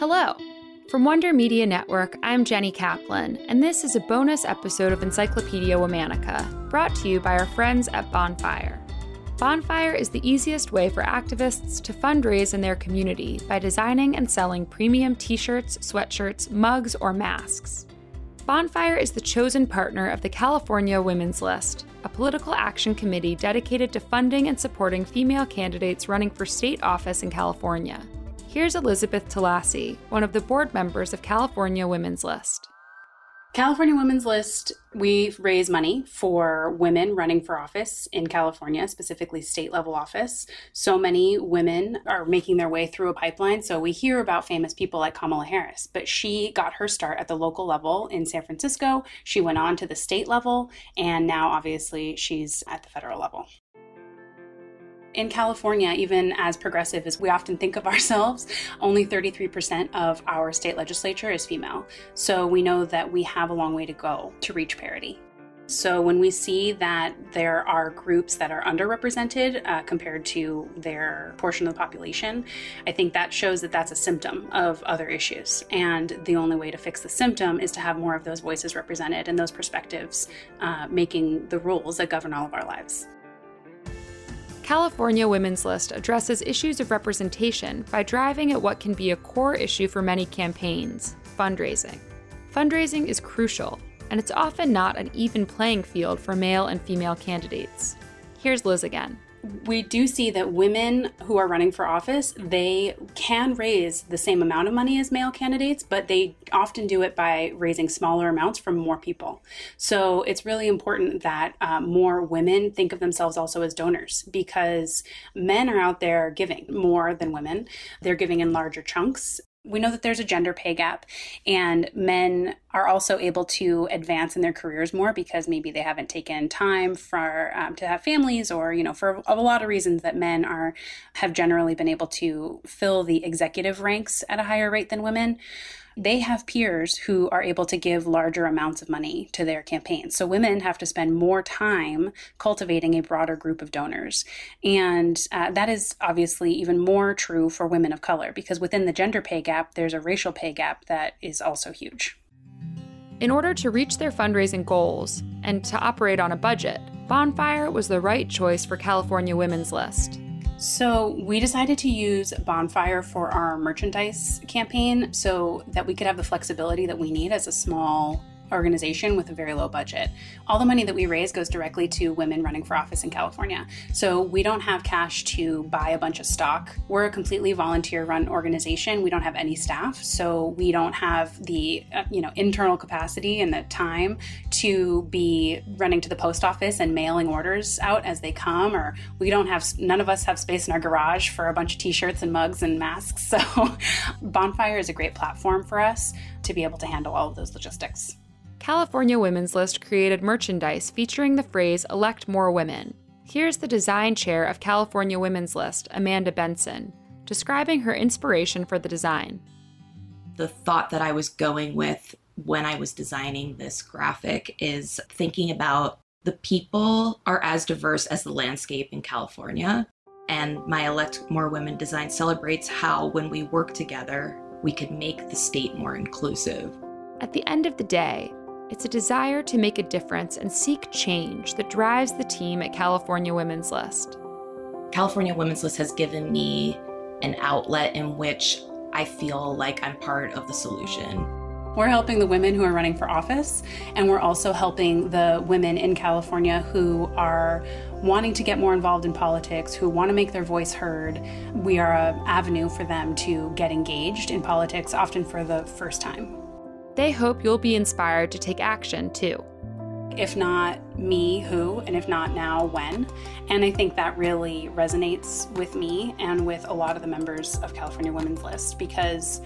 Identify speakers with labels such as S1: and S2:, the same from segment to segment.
S1: Hello. From Wonder Media Network, I'm Jenny Kaplan, and this is a bonus episode of Encyclopedia Womanica, brought to you by our friends at Bonfire. Bonfire is the easiest way for activists to fundraise in their community by designing and selling premium t shirts, sweatshirts, mugs, or masks. Bonfire is the chosen partner of the California Women's List, a political action committee dedicated to funding and supporting female candidates running for state office in California. Here's Elizabeth Talassi, one of the board members of California Women's List.
S2: California Women's List, we raise money for women running for office in California, specifically state level office. So many women are making their way through a pipeline. So we hear about famous people like Kamala Harris, but she got her start at the local level in San Francisco. She went on to the state level, and now obviously she's at the federal level. In California, even as progressive as we often think of ourselves, only 33% of our state legislature is female. So we know that we have a long way to go to reach parity. So when we see that there are groups that are underrepresented uh, compared to their portion of the population, I think that shows that that's a symptom of other issues. And the only way to fix the symptom is to have more of those voices represented and those perspectives uh, making the rules that govern all of our lives.
S1: California Women's List addresses issues of representation by driving at what can be a core issue for many campaigns fundraising. Fundraising is crucial, and it's often not an even playing field for male and female candidates. Here's Liz again
S2: we do see that women who are running for office they can raise the same amount of money as male candidates but they often do it by raising smaller amounts from more people. So it's really important that uh, more women think of themselves also as donors because men are out there giving more than women. They're giving in larger chunks. We know that there's a gender pay gap, and men are also able to advance in their careers more because maybe they haven't taken time for um, to have families, or you know, for a lot of reasons that men are have generally been able to fill the executive ranks at a higher rate than women they have peers who are able to give larger amounts of money to their campaigns. So women have to spend more time cultivating a broader group of donors. And uh, that is obviously even more true for women of color because within the gender pay gap, there's a racial pay gap that is also huge.
S1: In order to reach their fundraising goals and to operate on a budget, Bonfire was the right choice for California Women's List.
S2: So, we decided to use Bonfire for our merchandise campaign so that we could have the flexibility that we need as a small organization with a very low budget. All the money that we raise goes directly to women running for office in California. So we don't have cash to buy a bunch of stock. We're a completely volunteer run organization. We don't have any staff, so we don't have the uh, you know internal capacity and the time to be running to the post office and mailing orders out as they come or we don't have none of us have space in our garage for a bunch of t-shirts and mugs and masks. So Bonfire is a great platform for us to be able to handle all of those logistics.
S1: California Women's List created merchandise featuring the phrase elect more women. Here's the design chair of California Women's List, Amanda Benson, describing her inspiration for the design.
S3: The thought that I was going with when I was designing this graphic is thinking about the people are as diverse as the landscape in California. And my Elect More Women design celebrates how, when we work together, we could make the state more inclusive.
S1: At the end of the day, it's a desire to make a difference and seek change that drives the team at California Women's List.
S3: California Women's List has given me an outlet in which I feel like I'm part of the solution.
S2: We're helping the women who are running for office, and we're also helping the women in California who are wanting to get more involved in politics, who want to make their voice heard. We are an avenue for them to get engaged in politics, often for the first time.
S1: They hope you'll be inspired to take action too.
S2: If not me, who? And if not now, when? And I think that really resonates with me and with a lot of the members of California Women's List because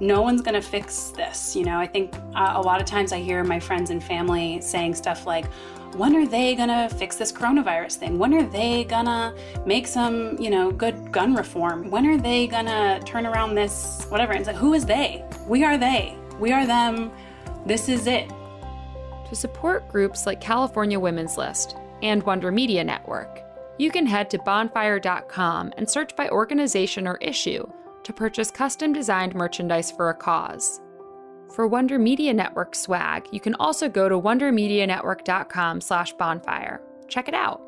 S2: no one's going to fix this. You know, I think uh, a lot of times I hear my friends and family saying stuff like, when are they going to fix this coronavirus thing? When are they going to make some, you know, good gun reform? When are they going to turn around this, whatever? And it's like, who is they? We are they. We are them. This is it.
S1: To support groups like California Women's List and Wonder Media Network, you can head to bonfire.com and search by organization or issue to purchase custom designed merchandise for a cause. For Wonder Media Network swag, you can also go to wondermedianetwork.com/bonfire. Check it out.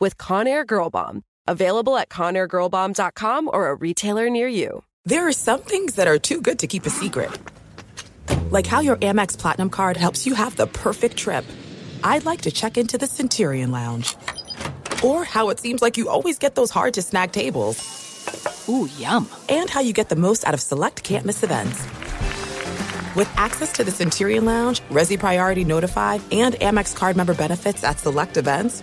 S4: with Conair Girl Bomb. Available at ConairGirlBomb.com or a retailer near you.
S5: There are some things that are too good to keep a secret. Like how your Amex Platinum card helps you have the perfect trip. I'd like to check into the Centurion Lounge. Or how it seems like you always get those hard to snag tables.
S6: Ooh, yum.
S5: And how you get the most out of select can't miss events. With access to the Centurion Lounge, Resy Priority Notified, and Amex card member benefits at select events,